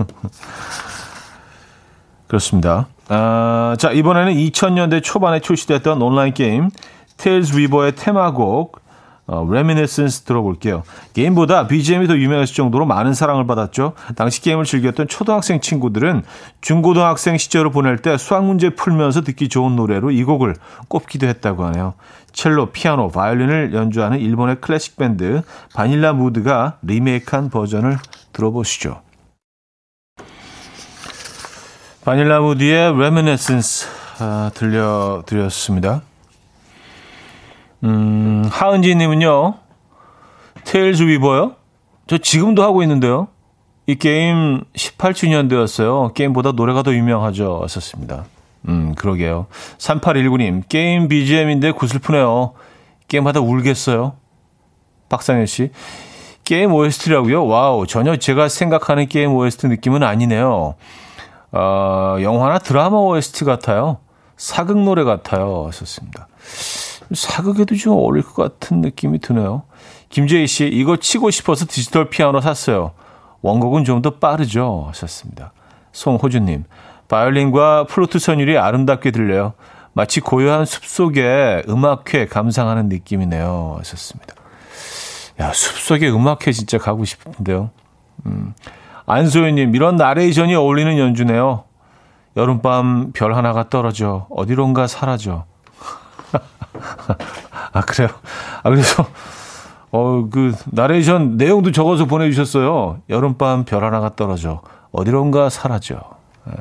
그렇습니다. 아, 자, 이번에는 2000년대 초반에 출시됐던 온라인 게임, 테일즈 위버의 테마곡, 어, Reminiscence 들어볼게요. 게임보다 BGM이 더 유명했을 정도로 많은 사랑을 받았죠. 당시 게임을 즐겼던 초등학생 친구들은 중고등학생 시절을 보낼 때 수학 문제 풀면서 듣기 좋은 노래로 이 곡을 꼽기도 했다고 하네요. 첼로, 피아노, 바이올린을 연주하는 일본의 클래식 밴드 바닐라 무드가 리메이크한 버전을 들어보시죠. 바닐라 무드의 Reminiscence 아, 들려드렸습니다. 음, 하은지님은요, 테일즈 위버요? 저 지금도 하고 있는데요. 이 게임 18주년 되었어요. 게임보다 노래가 더 유명하죠. 하셨습니다. 음, 그러게요. 3819님, 게임 BGM인데 구슬프네요. 게임하다 울겠어요. 박상현 씨. 게임 OST라고요? wow, 전혀 제가 생각하는 게임 OST 느낌은 아니네요. 어, 영화나 드라마 OST 같아요. 사극 노래 같아요. 하셨습니다. 사극에도 좀 어울릴 것 같은 느낌이 드네요. 김재희 씨, 이거 치고 싶어서 디지털 피아노 샀어요. 원곡은 좀 더 빠르죠. 하셨습니다. 송호주님, 바이올린과 플루트 선율이 아름답게 들려요. 마치 고요한 숲속에 음악회 감상하는 느낌이네요. 하셨습니다. 야, 숲속에 음악회 진짜 가고 싶은데요. 음. 안소연님, 이런 나레이션이 어울리는 연주네요. 여름밤 별 하나가 떨어져 어디론가 사라져. 아, 그래요? 아, 그래서, 어, 그, 나레이션 내용도 적어서 보내주셨어요. 여름밤 별 하나가 떨어져. 어디론가 사라져. 예.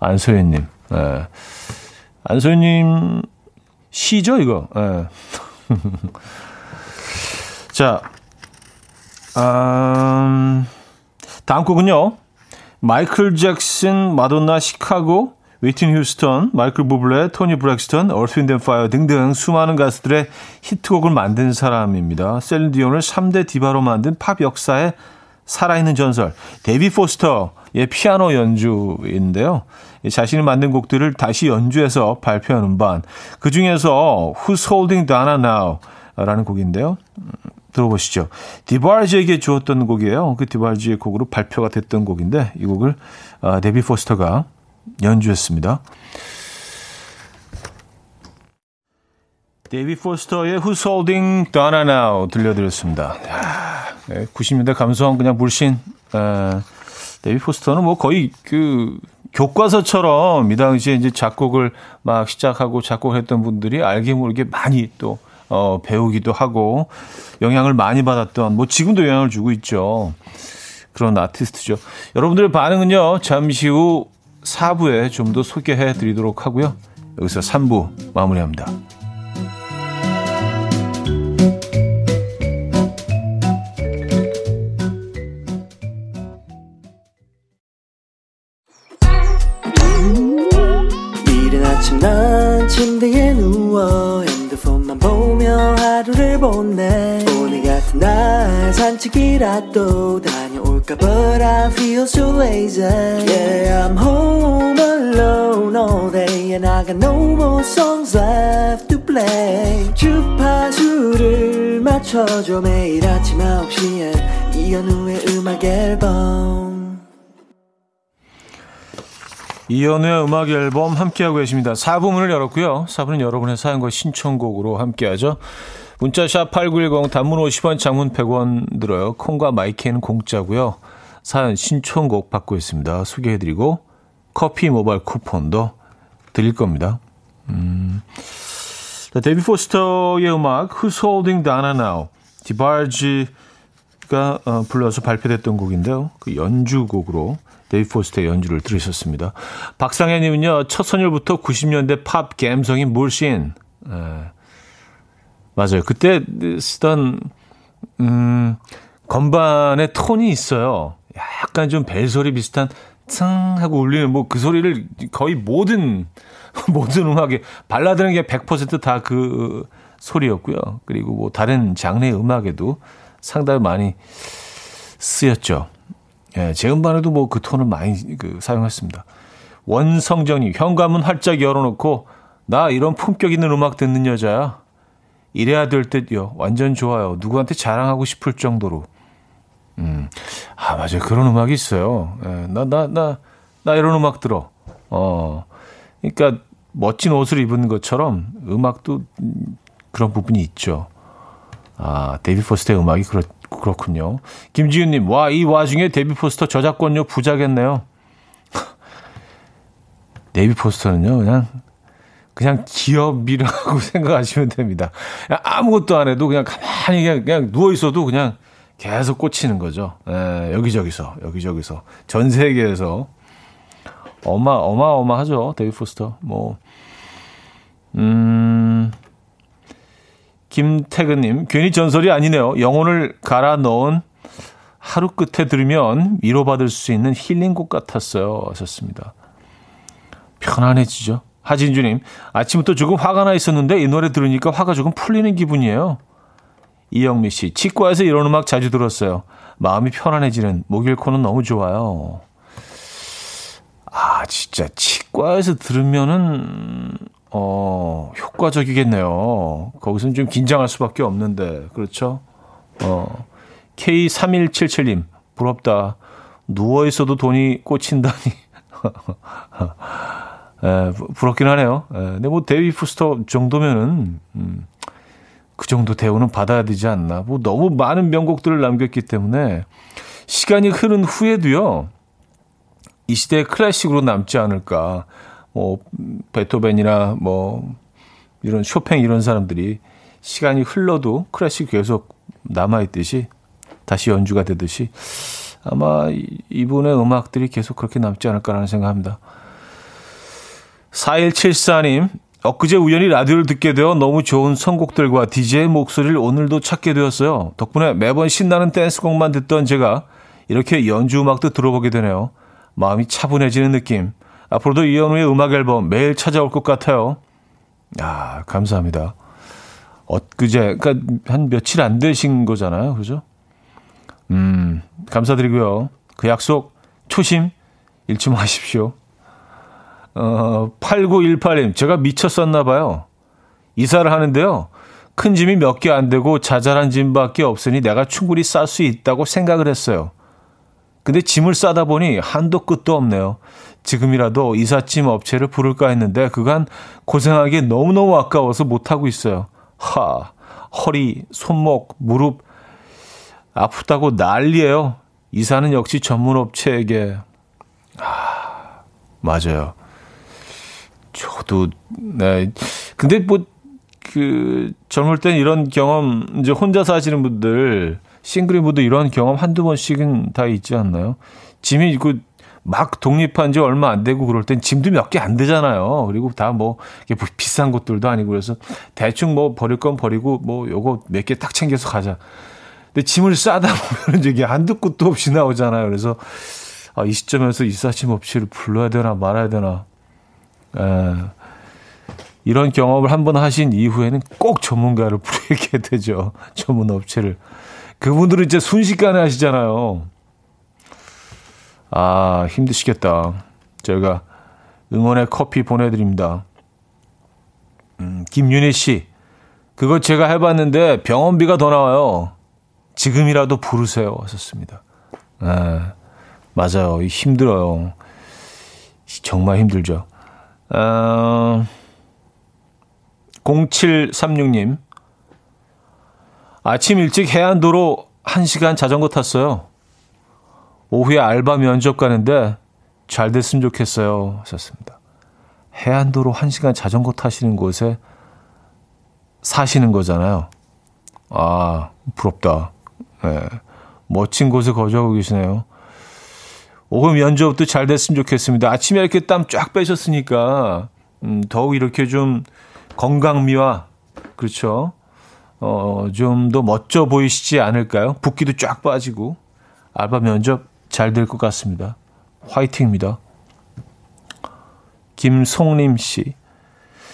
안소연님. 예. 안소연님 시죠, 이거? 예. 자, 음, 다음 곡은요. 마이클 잭슨, 마돈나, 시카고, 휘트니 휴스턴, 마이클 부블레, 토니 브렉스턴, 얼스윈드 앤 파이어 등등 수많은 가수들의 히트곡을 만든 사람입니다. 셀린 디온을 3대 디바로 만든 팝 역사의 살아있는 전설, 데이빗 포스터의 피아노 연주인데요. 자신이 만든 곡들을 다시 연주해서 발표하는 반, 그 중에서 Who's Holding Donna Now? 라는 곡인데요. 들어보시죠. 디바르지에게 주었던 곡이에요. 그 디바르지의 곡으로 발표가 됐던 곡인데, 이 곡을 아, 데이빗 포스터가 연주했습니다. 데이빗 포스터의 Who's Holding Donna Now 들려드렸습니다. 네, 90년대 감성 그냥 물씬. 에, 데이비 포스터는 뭐 거의 그 교과서처럼 이 당시에 이제 작곡을 막 시작하고 작곡했던 분들이 알게 모르게 많이 또 어, 배우기도 하고 영향을 많이 받았던 뭐 지금도 영향을 주고 있죠. 그런 아티스트죠. 여러분들의 반응은요. 잠시 후 4부에 좀 더 소개해 드리도록 하고요. 여기서 3부 마무리합니다. 보내 오늘 같은 날 산책이라도 다녀올까 But I feel so lazy Yeah I'm home alone all day And I got no more songs left to play 주파수를 맞춰줘 매일 아침 9시에 이현우의 음악 앨범 이연우의 음악 앨범 함께하고 계십니다. 4부 문을 열었고요. 4부는 여러분의 사연과 신청곡으로 함께하죠. 문자샵 8910 단문 50원 장문 100원 들어요. 콩과 마이크는 공짜고요. 사연 신청곡 받고 있습니다. 소개해드리고 커피 모바일 쿠폰도 드릴 겁니다. 음. 자, 데이빗 포스터의 음악 Who's Holding Donna Now 디바르지가 어, 불러서 발표됐던 곡인데요. 그 연주곡으로 데이빗 포스터의 연주를 들으셨습니다. 박상현님은요, 첫 선율부터 90년대 팝 감성이 물씬. 에, 맞아요. 그때 쓰던, 음, 건반의 톤이 있어요. 약간 좀 벨소리 비슷한 층 하고 울리는 뭐 그 소리를 거의 모든, 모든 음악에, 발라드는 게 100%다 그 소리였고요. 그리고 뭐 다른 장르의 음악에도 상당히 많이 쓰였죠. 예, 제 음반에도 뭐 그 톤을 많이 그 사용했습니다. 원성정님, 현관문 활짝 열어놓고, 나 이런 품격 있는 음악 듣는 여자야. 이래야 될 듯요. 완전 좋아요. 누구한테 자랑하고 싶을 정도로. 음, 아, 맞아요. 그런 음악이 있어요. 예, 나, 나, 나, 나 이런 음악 들어. 어, 그러니까 멋진 옷을 입은 것처럼 음악도 그런 부분이 있죠. 아, 데이빗 포스터의 음악이 그렇, 그렇군요. 김지윤님, 와, 이 와중에 데이빗 포스터 저작권료 부자겠네요. 데이빗 포스터는요, 그냥, 그냥 기업이라고 생각하시면 됩니다. 아무것도 안 해도 그냥 가만히 그냥, 그냥 누워 있어도 그냥 계속 꽂히는 거죠. 에, 여기저기서, 여기저기서. 전 세계에서. 어마, 어마어마하죠. 데이빗 포스터. 뭐, 음, 김태근 님, 괜히 전설이 아니네요. 영혼을 갈아 넣은 하루 끝에 들으면 위로받을 수 있는 힐링곡 같았어요. 하셨습니다. 편안해지죠. 하진주님, 아침부터 조금 화가 나 있었는데 이 노래 들으니까 화가 조금 풀리는 기분이에요. 이영미 씨, 치과에서 이런 음악 자주 들었어요. 마음이 편안해지는 목요일코는 너무 좋아요. 아, 진짜 치과에서 들으면은 어, 효과적이겠네요. 거기서는 좀 긴장할 수밖에 없는데, 그렇죠? 어, K3177님, 부럽다. 누워 있어도 돈이 꽂힌다니. 에, 부럽긴 하네요. 에, 근데 뭐, 데이빗 포스터 정도면은, 음, 그 정도 대우는 받아야 되지 않나. 뭐, 너무 많은 명곡들을 남겼기 때문에, 시간이 흐른 후에도요, 이 시대의 클래식으로 남지 않을까. 뭐 베토벤이나 뭐 이런 쇼팽 이런 사람들이 시간이 흘러도 클래식 계속 남아 있듯이 다시 연주가 되듯이 아마 이분의 음악들이 계속 그렇게 남지 않을까라는 생각합니다. 4174님, 엊그제 우연히 라디오를 듣게 되어 너무 좋은 선곡들과 DJ의 목소리를 오늘도 찾게 되었어요. 덕분에 매번 신나는 댄스곡만 듣던 제가 이렇게 연주 음악도 들어보게 되네요. 마음이 차분해지는 느낌. 앞으로도 이현우의 음악 앨범 매일 찾아올 것 같아요. 아, 감사합니다. 엊그제, 그니까 한 며칠 안 되신 거잖아요. 그죠? 음, 감사드리고요. 그 약속, 초심, 잃지 마십시오. 어, 8918님, 제가 미쳤었나 봐요. 이사를 하는데요. 큰 짐이 몇 개 안 되고 자잘한 짐밖에 없으니 내가 충분히 쌀 수 있다고 생각을 했어요. 근데 짐을 싸다 보니 한도 끝도 없네요. 지금이라도 이삿짐 업체를 부를까 했는데 그간 고생하기 너무너무 아까워서 못하고 있어요. 하, 허리, 손목, 무릎 아프다고 난리예요. 이사는 역시 전문 업체에게 아, 맞아요. 저도 네. 근데 뭐 그 젊을 땐 이런 경험 이제 혼자 사시는 분들 싱글인 분들 이런 경험 한두 번씩은 다 있지 않나요? 짐이 그막 독립한 지 얼마 안 되고 그럴 땐 짐도 몇 개 안 되잖아요. 그리고 다 뭐 비싼 것들도 아니고 그래서 대충 뭐 버릴 건 버리고 뭐 요거 몇 개 딱 챙겨서 가자. 근데 짐을 싸다 보면 이게 한두 끝도 없이 나오잖아요. 그래서 아, 이 시점에서 이사짐 업체를 불러야 되나 말아야 되나. 에, 이런 경험을 한번 하신 이후에는 꼭 전문가를 부르게 되죠. 전문 업체를. 그분들은 이제 순식간에 하시잖아요. 아, 힘드시겠다. 저희가 응원의 커피 보내드립니다. 음, 김윤희 씨. 그거 제가 해봤는데 병원비가 더 나와요. 지금이라도 부르세요. 하셨습니다. 네, 맞아요. 힘들어요. 정말 힘들죠. 어, 0736님. 아침 일찍 해안도로 1시간 자전거 탔어요. 오후에 알바 면접 가는데 잘 됐으면 좋겠어요. 하셨습니다. 해안도로 1시간 자전거 타시는 곳에 사시는 거잖아요. 아, 부럽다. 네. 멋진 곳에 거주하고 계시네요. 오후 면접도 잘 됐으면 좋겠습니다. 아침에 이렇게 땀 쫙 빼셨으니까, 음, 더욱 이렇게 좀 건강미와, 그렇죠. 어, 좀 더 멋져 보이시지 않을까요? 붓기도 쫙 빠지고, 알바 면접 잘 될 것 같습니다. 화이팅입니다. 김송림 씨.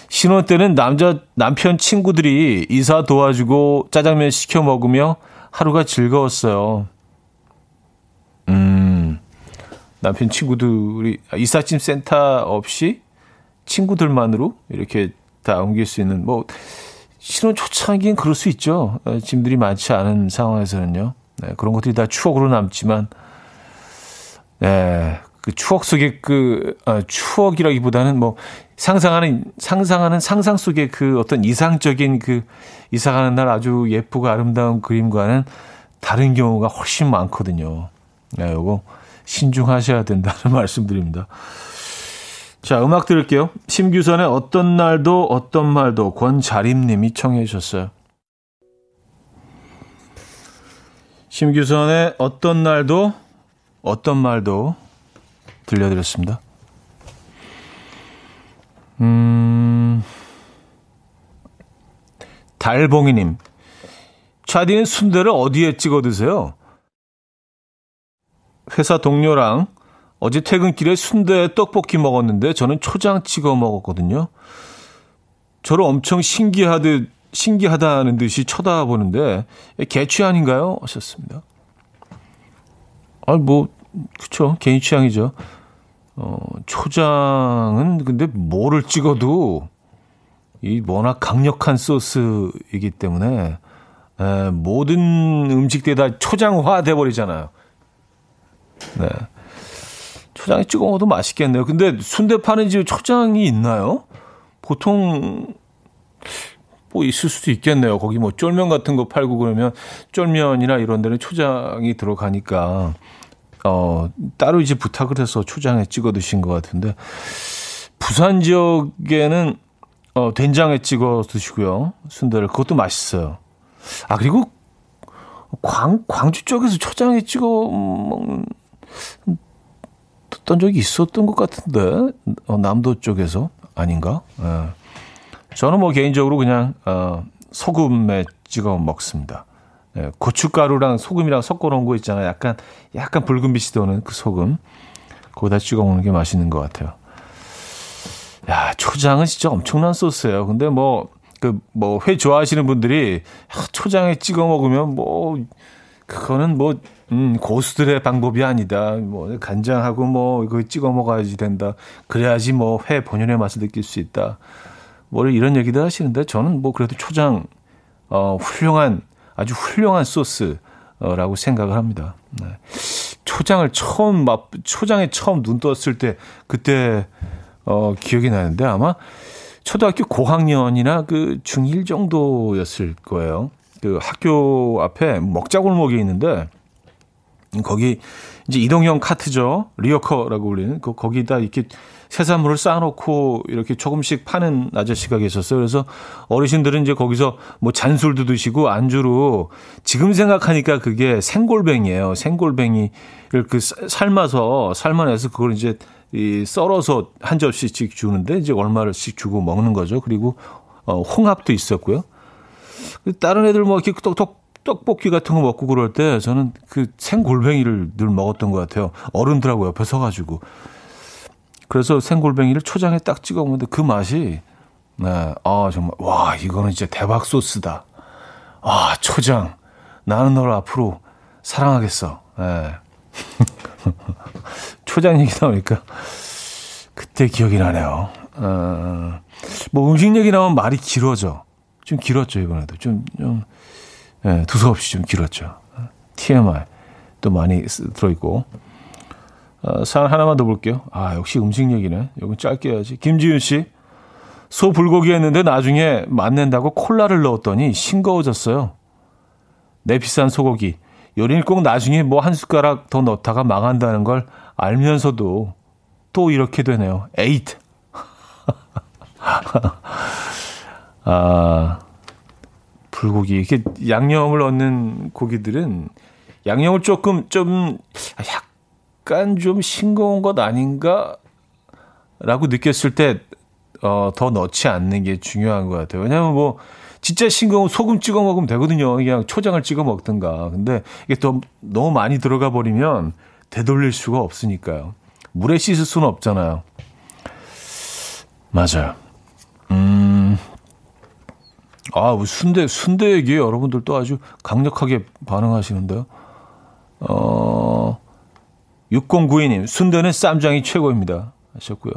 신혼 때는 남자, 남편 친구들이 이사 도와주고 짜장면 시켜 먹으며 하루가 즐거웠어요. 음, 남편 친구들이 이삿짐 센터 없이 친구들만으로 이렇게 다 옮길 수 있는 뭐 신혼 초창기엔 그럴 수 있죠. 어, 짐들이 많지 않은 상황에서는요. 네, 그런 것들이 다 추억으로 남지만 네, 그 추억 속에 그 아, 추억이라기보다는 뭐 상상하는 상상하는 상상 속에 그 어떤 이상적인 그 이사 가는 날 아주 예쁘고 아름다운 그림과는 다른 경우가 훨씬 많거든요. 네, 요거 신중하셔야 된다는 말씀드립니다. 자, 음악 들을게요. 심규선의 어떤 날도 어떤 말도 권자림님이 청해 주셨어요. 심규선의 어떤 날도 어떤 말도 들려드렸습니다. 음, 달봉이님. 차디는 순대를 어디에 찍어 드세요? 회사 동료랑 어제 퇴근길에 순대 떡볶이 먹었는데 저는 초장 찍어 먹었거든요. 저를 엄청 신기하듯 신기하다는 듯이 쳐다보는데 개취 아닌가요? 하셨습니다. 아, 뭐 그쵸 개인 취향이죠. 어, 초장은 근데 뭐를 찍어도 이 워낙 강력한 소스이기 때문에 에, 모든 음식들이 초장화 돼 버리잖아요. 네. 초장에 찍어 먹어도 맛있겠네요. 근데 순대 파는 집에 초장이 있나요? 보통 뭐 있을 수도 있겠네요. 거기 뭐 쫄면 같은 거 팔고 그러면 쫄면이나 이런 데는 초장이 들어가니까 어 따로 이제 부탁을 해서 초장에 찍어 드신 것 같은데 부산 지역에는 어 된장에 찍어 드시고요. 순대를 그것도 맛있어요. 아 그리고 광 광주 쪽에서 초장에 찍어 먹는 했던 적이 있었던 것 같은데 어, 남도 쪽에서 아닌가? 예. 저는 뭐 개인적으로 그냥 어, 소금에 찍어 먹습니다. 예, 고춧가루랑 소금이랑 섞어 놓은 거 있잖아요. 약간 약간 붉은 빛이 도는 그 소금. 거기다 찍어 먹는 게 맛있는 것 같아요. 야, 초장은 진짜 엄청난 소스예요. 근데 뭐 그 뭐 회 좋아하시는 분들이 초장에 찍어 먹으면 뭐 그거는 뭐 음, 고수들의 방법이 아니다. 뭐 간장하고 뭐 이거 찍어 먹어야지 된다. 그래야지 뭐 회 본연의 맛을 느낄 수 있다. 뭐 이런 얘기들 하시는데 저는 뭐 그래도 초장 어 훌륭한 아주 훌륭한 소스라고 생각을 합니다. 네. 초장을 처음 맛 초장에 처음 눈 떴을 때 그때 어 기억이 나는데 아마 초등학교 고학년이나 그 중1 정도였을 거예요. 그 학교 앞에 먹자골목이 있는데 거기 이제 이동형 카트죠. 리어커라고 불리는 그 거기다 이렇게 해산물을 쌓아놓고 이렇게 조금씩 파는 아저씨가 계셨어요. 그래서 어르신들은 이제 거기서 뭐 잔술도 드시고 안주로 지금 생각하니까 그게 생골뱅이에요. 생골뱅이를 그 삶아서 삶아내서 그걸 이제 이 썰어서 한 접시씩 주는데 이제 얼마씩 주고 먹는 거죠. 그리고 어 홍합도 있었고요. 다른 애들 뭐 이렇게 떡떡 떡볶이 같은 거 먹고 그럴 때 저는 그 생골뱅이를 늘 먹었던 것 같아요. 어른들하고 옆에 서가지고. 그래서 생골뱅이를 초장에 딱 찍어 먹는데 그 맛이, 네, 아, 정말, 와, 이거는 진짜 대박 소스다. 아, 초장. 나는 너를 앞으로 사랑하겠어. 네. 초장 얘기 나오니까 그때 기억이 나네요. 어, 뭐 음식 얘기 나오면 말이 길어져. 좀 길었죠, 이번에도. 좀, 좀, 예, 두서없이 좀 길었죠. TMI 또 많이 들어있고. 어, 사연 하나만 더 볼게요. 아, 역시 음식 얘기네. 이건 짧게 해야지. 김지윤 씨. 소 불고기 했는데 나중에 맛낸다고 콜라를 넣었더니 싱거워졌어요. 내 비싼 소고기. 요리를 꼭 나중에 뭐 한 숟가락 더 넣다가 망한다는 걸 알면서도 또 이렇게 되네요. 에이트. 아, 불고기. 이렇게 양념을 넣는 고기들은 양념을 조금 좀 약간 좀 싱거운 것 아닌가? 라고 느꼈을 때, 어, 더 넣지 않는 게 중요한 것 같아요. 왜냐면 뭐, 진짜 싱거운 소금 찍어 먹으면 되거든요. 그냥 초장을 찍어 먹든가. 근데 이게 더 너무 많이 들어가 버리면 되돌릴 수가 없으니까요. 물에 씻을 수는 없잖아요. 맞아요. 음, 아, 순대, 순대 얘기에 여러분들도 아주 강력하게 반응하시는데요. 어, 6092님, 순대는 쌈장이 최고입니다. 하셨고요.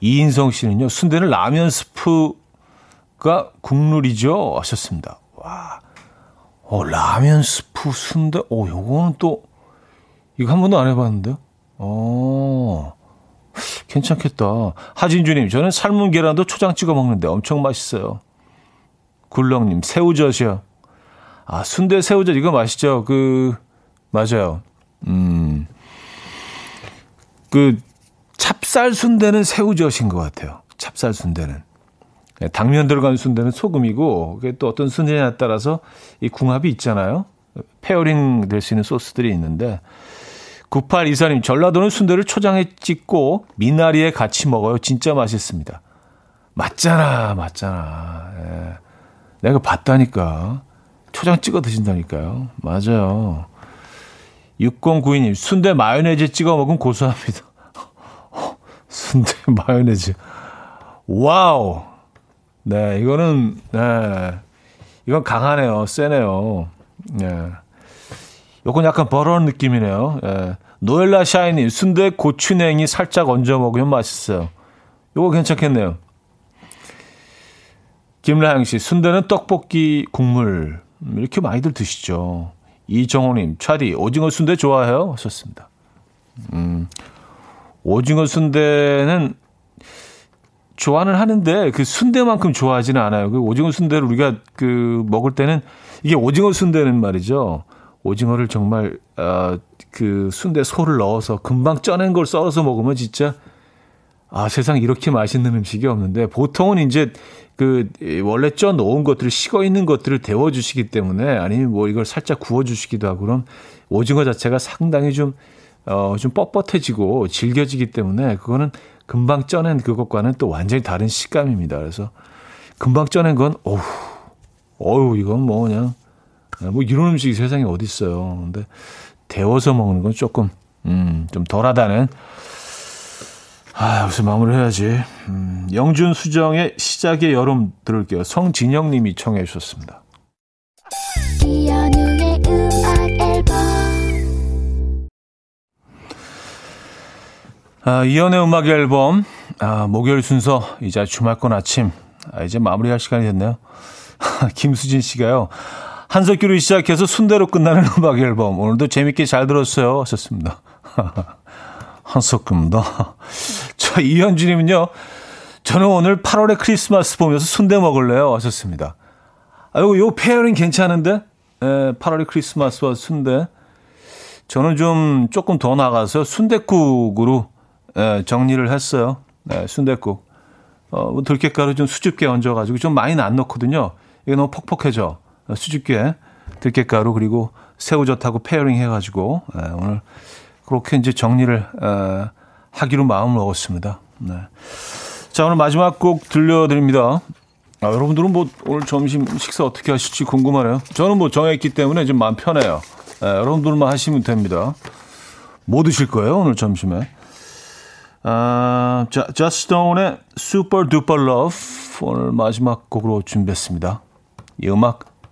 이인성 씨는요, 순대는 라면 스프가 국룰이죠. 하셨습니다. 와, 어, 라면 스프 순대, 어, 요거는 또, 이거 한 번도 안 해봤는데요. 어, 괜찮겠다. 하진주님, 저는 삶은 계란도 초장 찍어 먹는데 엄청 맛있어요. 굴렁님, 새우젓이요. 아, 순대 새우젓 이거 맛있죠? 그, 맞아요. 음, 그, 찹쌀 순대는 새우젓인 것 같아요. 찹쌀 순대는. 예, 당면 들어간 순대는 소금이고, 그게 또 어떤 순대냐에 따라서 이 궁합이 있잖아요. pairing 될 수 있는 소스들이 있는데, 9824님, 전라도는 순대를 초장에 찍고 미나리에 같이 먹어요. 진짜 맛있습니다. 맞잖아, 맞잖아. 예. 내가 봤다니까. 초장 찍어 드신다니까요. 맞아요. 6092님, 순대 마요네즈 찍어 먹으면 고소합니다. 순대 마요네즈. Wow. 네, 이거는, 네. 이건 강하네요. 세네요. 네. 요건 약간 버거운 느낌이네요. 예. 노엘라 샤이니 순대 고추냉이 살짝 얹어 먹으면 맛있어요. 요거 괜찮겠네요. 김라영 씨 순대는 떡볶이 국물 이렇게 많이들 드시죠. 이정호님 차디 오징어 순대 좋아해요? 하셨습니다. 음, 오징어 순대는 좋아는 하는데 그 순대만큼 좋아하지는 않아요. 그 오징어 순대를 우리가 그 먹을 때는 이게 오징어 순대는 말이죠. 오징어를 정말 어, 그 순대 소를 넣어서 금방 쪄낸 걸 썰어서 먹으면 진짜 아 세상 이렇게 맛있는 음식이 없는데 보통은 이제 그 원래 쪄 놓은 것들을 식어 있는 것들을 데워 주시기 때문에 아니면 뭐 이걸 살짝 구워 주시기도 하고 그럼 오징어 자체가 상당히 좀 어, 좀 뻣뻣해지고 질겨지기 때문에 그거는 금방 쪄낸 그것과는 또 완전히 다른 식감입니다. 그래서 금방 쪄낸 건 어우, 어우 이건 뭐 그냥 네, 뭐 이런 음식이 세상에 어디 있어요. 근데 데워서 먹는 건 조금 음, 좀 덜하다는 아, 여기서 마무리 해야지. 음, 영준 수정의 시작의 여름 들을게요. 성진영 님이 청해 주셨습니다. 아, 이연의 음악 앨범 아, 목요일 순서 이제 주말권 아침 아, 이제 마무리할 시간이 됐네요. 김수진 씨가요. 한석규로 시작해서 순대로 끝나는 음악 앨범. 오늘도 재밌게 잘 들었어요. 하셨습니다. 한석규입니다. 자, 이현주님은요. 저는 오늘 8월의 크리스마스 보면서 순대 먹을래요. 하셨습니다. 아, 요, 요 pairing 괜찮은데? 에, 8월의 크리스마스와 순대. 저는 좀 조금 더 나가서 순대국으로 에, 정리를 했어요. 네, 순대국. 어, 뭐 들깨가루 좀 수줍게 얹어가지고 좀 많이는 안 넣거든요. 이게 너무 퍽퍽해져. 수줍게 들깨가루 그리고 새우젓하고 pairing 해가지고 에, 오늘 그렇게 이제 정리를 에, 하기로 마음을 먹었습니다. 네. 자 오늘 마지막 곡 들려드립니다. 아, 여러분들은 뭐 오늘 점심 식사 어떻게 하실지 궁금하네요. 저는 뭐 정했기 때문에 좀 마음 편해요. 에, 여러분들만 하시면 됩니다. 뭐 드실 거예요 오늘 점심에? 아, 자, 조스 스톤의 Super Duper Love 오늘 마지막 곡으로 준비했습니다. 이 음악